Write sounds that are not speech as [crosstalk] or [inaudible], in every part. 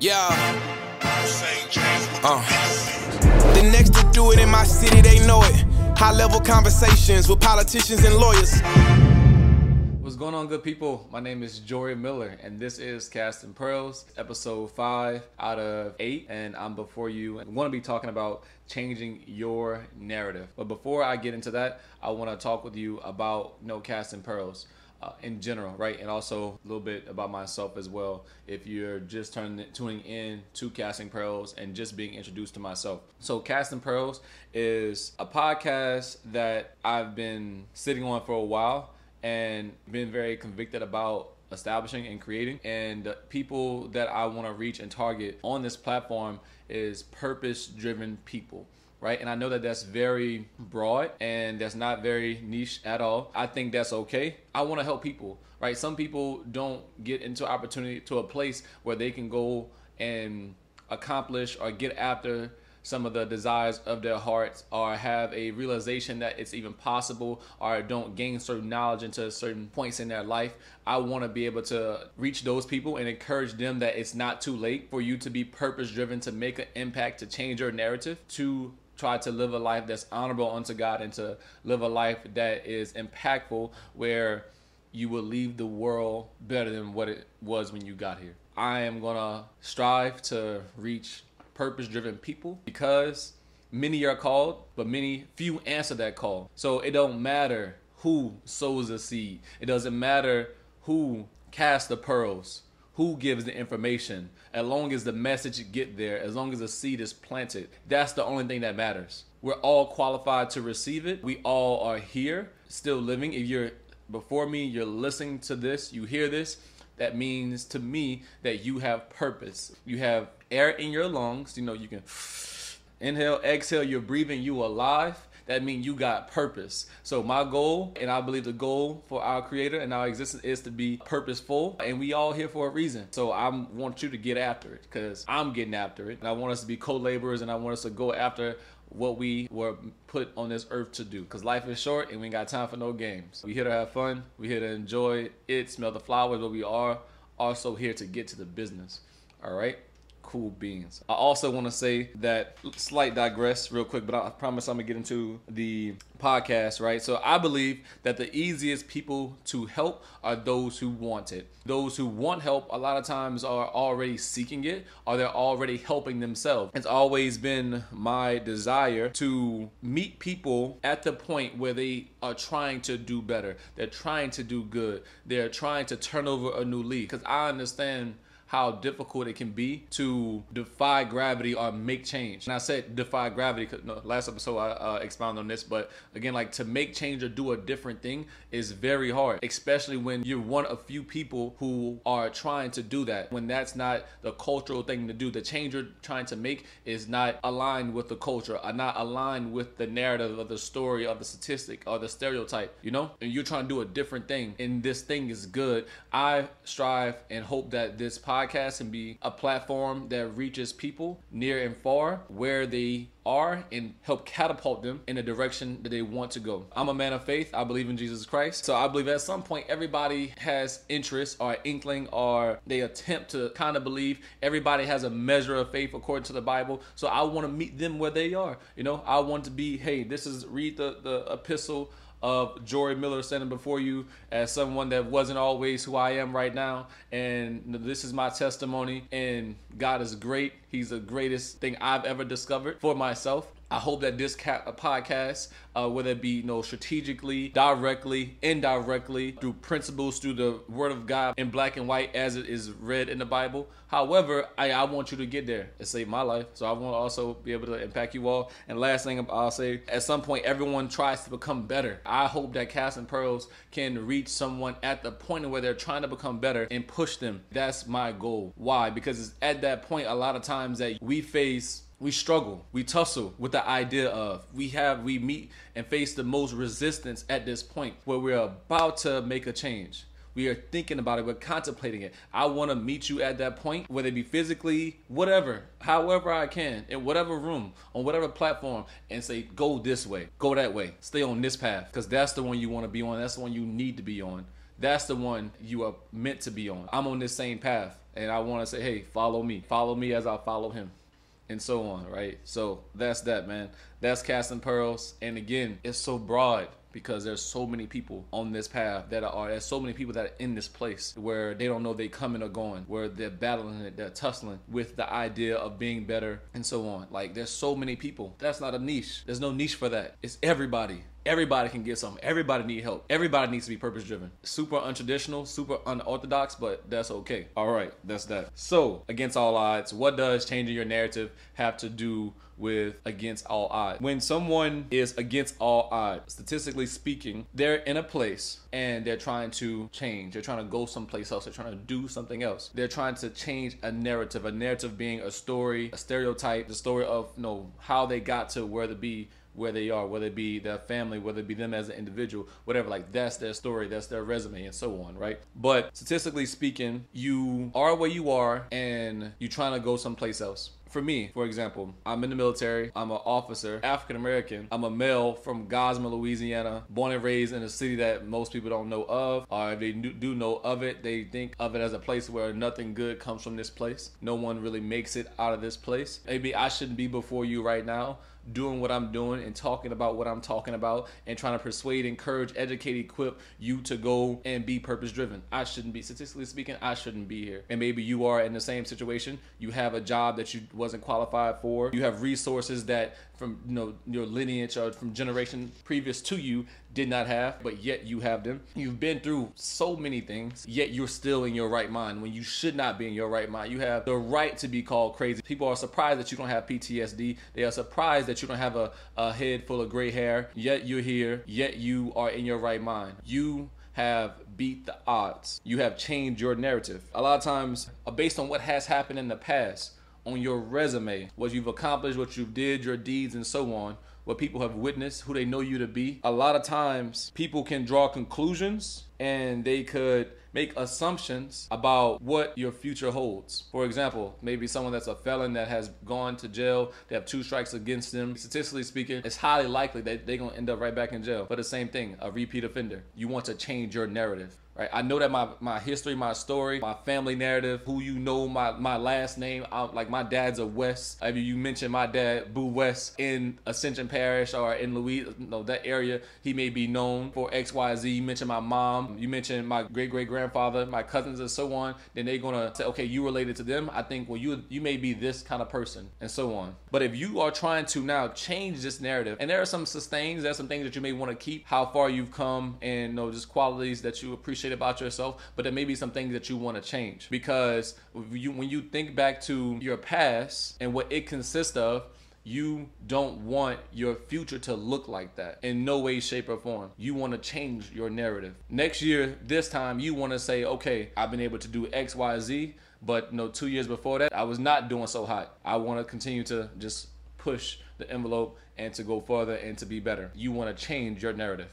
Yeah. Uh. The next to do it in my city, they know it. High level conversations with politicians and lawyers. What's going on, good people? My name is Jory Miller, and this is Casting Pearls, episode five out of eight. And I'm before you and want to be talking about changing your narrative. But before I get into that, I want to talk with you about you know casting pearls uh, in general, right? And also a little bit about myself as well. If you're just turning, tuning in to Casting Pearls and just being introduced to myself. So, Casting Pearls is a podcast that I've been sitting on for a while and been very convicted about establishing and creating. And people that I want to reach and target on this platform is purpose driven people right? And I know that that's very broad and that's not very niche at all. I think that's okay. I want to help people, right? Some people don't get into opportunity to a place where they can go and accomplish or get after some of the desires of their hearts or have a realization that it's even possible or don't gain certain knowledge into certain points in their life. I want to be able to reach those people and encourage them that it's not too late for you to be purpose driven to make an impact to change your narrative to try to live a life that's honorable unto God and to live a life that is impactful where you will leave the world better than what it was when you got here. I am to strive to reach purpose driven people because many are called, but many few answer that call. So it don't matter who sows the seed. It doesn't matter who casts the pearls who gives the information? As long as the message get there as long as the seed is planted that's the only thing that matters. We're all qualified to receive it. We all are here still living. If you're before me you're listening to this you hear this that means to me that you have purpose. You have air in your lungs. You know you can inhale exhale you're breathing you alive that means you got purpose. So my goal, and I believe the goal for our creator and our existence is to be purposeful, and we all here for a reason. So I want you to get after it because I'm getting after it, and I want us to be co-laborers, and I want us to go after what we were put on this earth to do. Because life is short, and we ain't got time for no games. We here to have fun. We here to enjoy it, smell the flowers, but we are also here to get to the business. All right cool beans. I also want to say that slight digress real quick, but I promise I'm gonna get into the podcast, right? So I believe that the easiest people to help are those who want it. Those who want help a lot of times are already seeking it or they're already helping themselves. It's always been my desire to meet people at the point where they are trying to do better. They're trying to do good. They're trying to turn over a new leaf because I understand how difficult it can be to defy gravity or make change. And I said defy gravity because no, last episode I uh, expounded on this, but again, like to make change or do a different thing is very hard, especially when you're one of few people who are trying to do that. When that's not the cultural thing to do, the change you're trying to make is not aligned with the culture, are not aligned with the narrative of the story of the statistic or the stereotype, you know? And you're trying to do a different thing, and this thing is good. I strive and hope that this podcast podcast and be a platform that reaches people near and far where they are and help catapult them in the direction that they want to go. I'm a man of faith. I believe in Jesus Christ. So I believe at some point everybody has interest or inkling or they attempt to kind of believe. Everybody has a measure of faith according to the Bible. So I want to meet them where they are. You know, I want to be, hey, this is read the, the epistle of Jory Miller standing before you as someone that wasn't always who I am right now. And this is my testimony. And God is great. He's the greatest thing I've ever discovered for myself. I hope that this ca- podcast, uh, whether it be you know strategically, directly, indirectly, through principles, through the Word of God in black and white as it is read in the Bible. However, I, I want you to get there and save my life. So I want to also be able to impact you all. And last thing I'll say, at some point, everyone tries to become better. I hope that Casting Pearls can reach someone at the point where they're trying to become better and push them. That's my goal. Why? Because it's at that point a lot of times that we face we struggle we tussle with the idea of we have we meet and face the most resistance at this point where we're about to make a change. We are thinking about it we're contemplating it. I want to meet you at that point whether it be physically whatever however i can in whatever room on whatever platform and say go this way go that way stay on this path because that's the one you want to be on that's the one you need to be on that's the one you are meant to be on. I'm on this same path, and I want to say, hey, follow me, follow me as I follow him and so on, right? So that's that, man. That's casting pearls. And again, it's so broad because there's so many people on this path that are there's so many people that are in this place where they don't know they coming or going where they're battling it they're tussling with the idea of being better and so on like there's so many people that's not a niche there's no niche for that it's everybody everybody can get something. Everybody need help. Everybody needs to be purpose driven. Super untraditional, super unorthodox, but that's okay. All right, that's that. So, against all odds, what does changing your narrative have to do with against all odds? When someone is against all odds, statistically speaking, they're in a place and they're trying to change. They're trying to go someplace else. They're trying to do something else. They're trying to change a narrative. A narrative being a story, a stereotype, the story of you know how they got to where to be where they are, whether it be their family, whether it be them as an individual, whatever. Like that's their story, that's their resume, and so on, right? But statistically speaking, you are where you are, and you're trying to go someplace else. For me, for example, I'm in the military. I'm an officer, African American. I'm a male from Gosma, Louisiana, born and raised in a city that most people don't know of, or if they do know of it, they think of it as a place where nothing good comes from this place. No one really makes it out of this place. Maybe I shouldn't be before you right now doing what I'm doing and talking about what I'm talking about and trying to persuade, encourage, educate, equip you to go and be purpose driven. I shouldn't be statistically speaking, I shouldn't be here. And maybe you are in the same situation. You have a job that you wasn't qualified for. You have resources that from you know your lineage or from generation previous to you did not have, but yet you have them. You've been through so many things, yet you're still in your right mind when you should not be in your right mind. You have the right to be called crazy. People are surprised that you don't have PTSD. They are surprised that you don't have a, a head full of gray hair, yet you're here, yet you are in your right mind. You have beat the odds. You have changed your narrative. A lot of times, uh, based on what has happened in the past, on your resume, what you've accomplished, what you did, your deeds, and so on, what people have witnessed, who they know you to be. A lot of times, people can draw conclusions and they could make assumptions about what your future holds. For example, maybe someone that's a felon that has gone to jail, they have two strikes against them. Statistically speaking, it's highly likely that they're to end up right back in jail. But the same thing, a repeat offender. You want to change your narrative right? I know that my my history, my story, my family narrative, who you know, my my last name. I, like my dad's a West. I mean, you mentioned my dad, Boo West, in Ascension Parish or in Louis, know, that area. He may be known for X, Y, Z. You mentioned my mom. Um, you mentioned my great great grandfather, my cousins, and so on. Then they're gonna say, okay, you related to them. I think, well, you you may be this kind of person, and so on. But if you are trying to now change this narrative, and there are some sustains, there's some things that you may want to keep, how far you've come, and you know, just qualities that you appreciate appreciate about yourself, but there may be some things that you want to change because you, when you think back to your past and what it consists of, you don't want your future to look like that in no way, shape, or form. You want to change your narrative. Next year, this time, you want to say, okay, I've been able to do X, Y, Z, but no, two years before that, I was not doing so hot. I want to continue to just push the envelope and to go further and to be better. You want to change your narrative.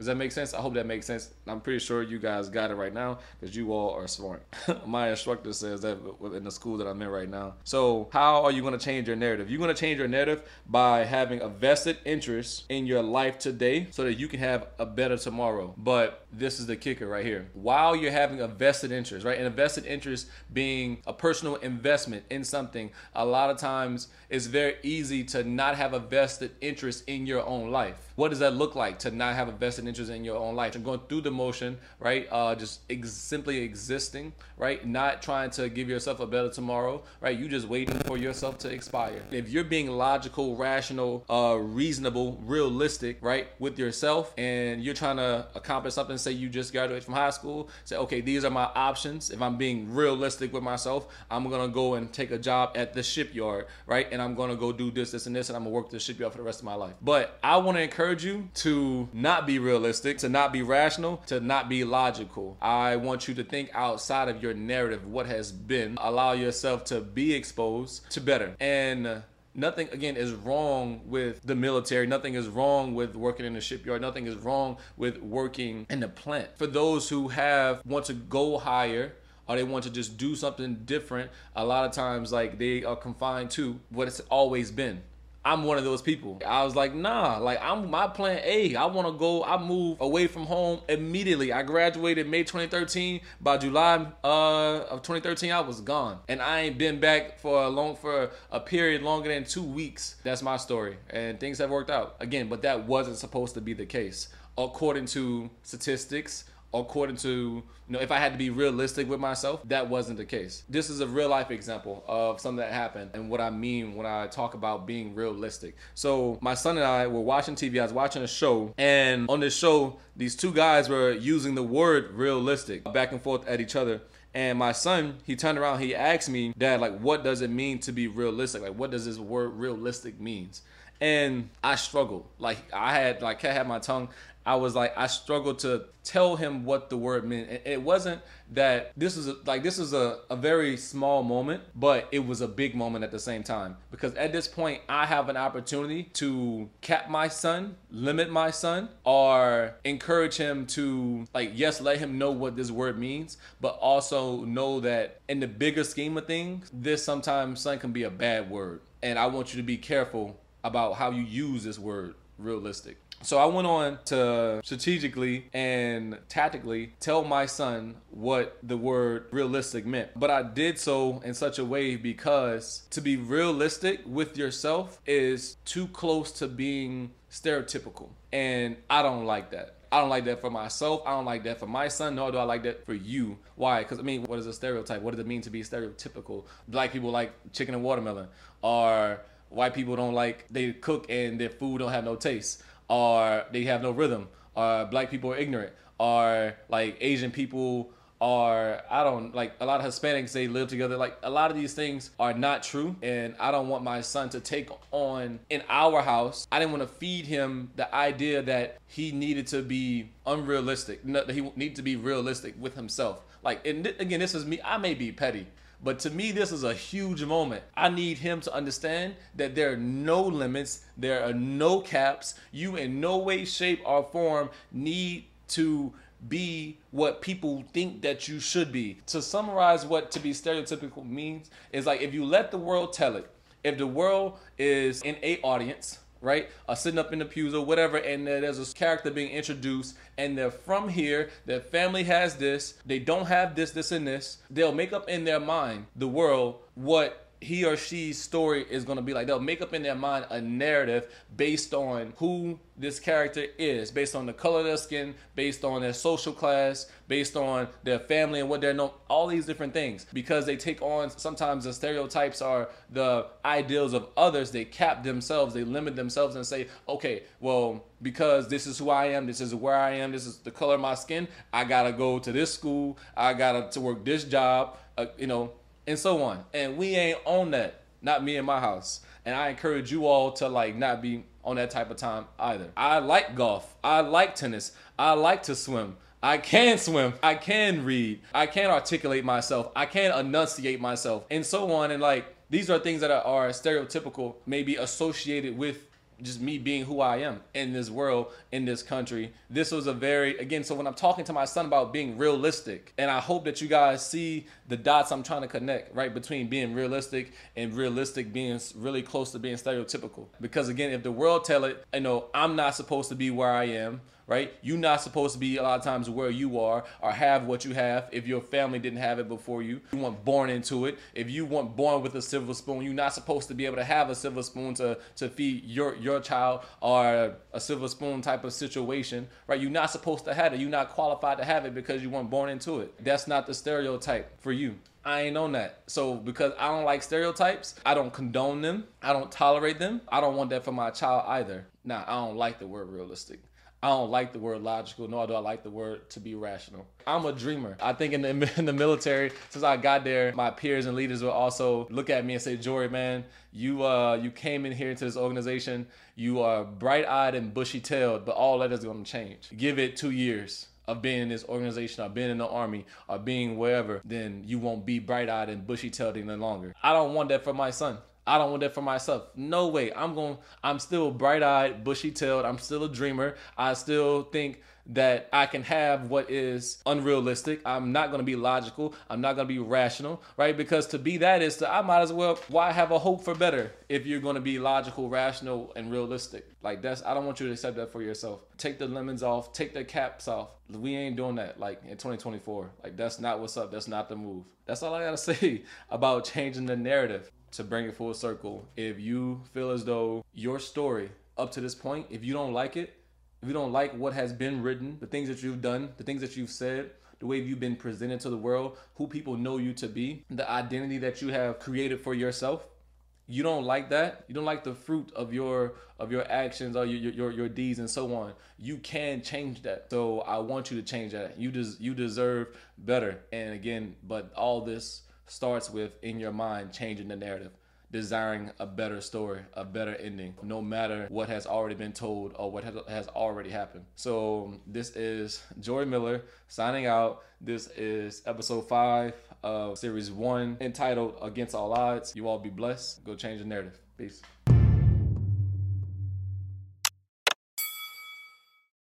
Does that make sense? I hope that makes sense. I'm pretty sure you guys got it right now because you all are smart. [laughs] My instructor says that in the school that I'm in right now. So, how are you going to change your narrative? You're going to change your narrative by having a vested interest in your life today so that you can have a better tomorrow. But this is the kicker right here. While you're having a vested interest, right? And a vested interest being a personal investment in something, a lot of times it's very easy to not have a vested interest in your own life. What does that look like to not have a vested interest in your own life? And going through the motion, right? Uh, just ex- simply existing, right? Not trying to give yourself a better tomorrow, right? You just waiting for yourself to expire. If you're being logical, rational, uh, reasonable, realistic, right, with yourself, and you're trying to accomplish something, say you just graduated from high school, say, okay, these are my options. If I'm being realistic with myself, I'm gonna go and take a job at the shipyard, right? And I'm gonna go do this, this, and this, and I'm gonna work the shipyard for the rest of my life. But I want to encourage you to not be realistic, to not be rational, to not be logical. I want you to think outside of your narrative, what has been. Allow yourself to be exposed to better. And nothing again is wrong with the military nothing is wrong with working in the shipyard nothing is wrong with working in the plant for those who have want to go higher or they want to just do something different a lot of times like they are confined to what it's always been I'm one of those people. I was like, nah, like I'm my plan A. I want to go. I move away from home immediately. I graduated May 2013. By July uh, of 2013, I was gone, and I ain't been back for a long for a period longer than two weeks. That's my story, and things have worked out again. But that wasn't supposed to be the case, according to statistics according to you know if i had to be realistic with myself that wasn't the case this is a real life example of something that happened and what i mean when i talk about being realistic so my son and i were watching tv i was watching a show and on this show these two guys were using the word realistic back and forth at each other and my son, he turned around, he asked me, Dad, like, what does it mean to be realistic? Like, what does this word realistic means? And I struggled. Like, I had, like, I had my tongue. I was like, I struggled to tell him what the word meant. It wasn't that this was a, like this was a, a very small moment, but it was a big moment at the same time. Because at this point, I have an opportunity to cap my son, limit my son, or encourage him to like yes, let him know what this word means, but also know that in the bigger scheme of things, this sometimes son can be a bad word. And I want you to be careful about how you use this word realistic. So I went on to strategically and tactically tell my son what the word realistic meant. But I did so in such a way because to be realistic with yourself is too close to being stereotypical. And I don't like that. I don't like that for myself. I don't like that for my son, nor do I like that for you. Why? Because I mean, what is a stereotype? What does it mean to be stereotypical? Black people like chicken and watermelon, or white people don't like they cook and their food don't have no taste or they have no rhythm, or black people are ignorant, or like Asian people are I don't like a lot of Hispanics they live together. Like a lot of these things are not true, and I don't want my son to take on in our house. I didn't want to feed him the idea that he needed to be unrealistic, that he needed to be realistic with himself. Like, and again, this is me. I may be petty, but to me, this is a huge moment. I need him to understand that there are no limits, there are no caps. You, in no way, shape, or form, need to be what people think that you should be. To summarize what to be stereotypical means is like if you let the world tell it, if the world is in a audience, right? Or sitting up in the pews or whatever, and there's a character being introduced, and they're from here, their family has this, they don't have this, this, and this. They'll make up in their mind the world what he or she's story is going to be like. They'll make up in their mind a narrative based on who this character is, based on the color of their skin, based on their social class, based on their family and what they're known, all these different things. Because they take on sometimes the stereotypes are the ideals of others, they cap themselves, they limit themselves and say, okay, well, because this is who I am, this is where I am, this is the color of my skin, I gotta go to this school, I gotta to work this job, uh, you know, and so on. And we ain't on that. Not me in my house. And I encourage you all to like not be on that type of time either. I like golf. I like tennis. I like to swim. I can swim. I can read. I can articulate myself. I can enunciate myself and so on. And like these are things that are, are stereotypical, maybe associated with just me being who I am in this world, in this country. This was a very, again, so when I'm talking to my son about being realistic, and I hope that you guys see the dots I'm trying to connect, right, between being realistic and realistic being really close to being stereotypical. Because again, if the world tell it, you know, I'm not supposed to be where I am, right? You're not supposed to be a lot of times where you are or have what you have if your family didn't have it before you. You weren't born into it. If you weren't born with a silver spoon, you're not supposed to be able to have a silver spoon to, to feed your, your child or a silver spoon type of situation, right? You're not supposed to have it. You're not qualified to have it because you weren't born into it. That's not the stereotype for you. I ain't on that. So because I don't like stereotypes, I don't condone them. I don't tolerate them. I don't want that for my child either. Now, I don't like the word realistic. I don't like the word logical, nor do I like the word to be rational. I'm a dreamer. I think in the, [laughs] in the military, since I got there, my peers and leaders will also look at me and say, Jory, man, you uh you came in here into this organization, you are bright-eyed and bushy-tailed, but all that is gonna change. Give it two years of being in this organization or being in the army or being wherever, then you won't be bright-eyed and bushy-tailed any longer. I don't want that for my son. I don't want that for myself. No way. I'm going I'm still bright-eyed, bushy-tailed. I'm still a dreamer. I still think that I can have what is unrealistic. I'm not going to be logical. I'm not going to be rational, right? Because to be that is to, I might as well, why have a hope for better if you're going to be logical, rational, and realistic? Like that's, I don't want you to accept that for yourself. Take the lemons off, take the caps off. We ain't doing that like in 2024. Like that's not what's up. That's not the move. That's all I got to [laughs] say about changing the narrative to bring it full circle. If you feel as though your story up to this point, if you don't like it, if you don't like what has been written, the things that you've done, the things that you've said, the way you've been presented to the world, who people know you to be, the identity that you have created for yourself, you don't like that. You don't like the fruit of your of your actions or your your, your deeds and so on. You can change that. So i want you to change that. You des- you deserve better. And again but all this starts with in your mind changing the narrative desiring a better story, a better ending, no matter what has already been told or what has already happened. So, this is Jory Miller signing out. This is episode five of series one entitled Against All Odds. You all be blessed. Go change the narrative. Peace.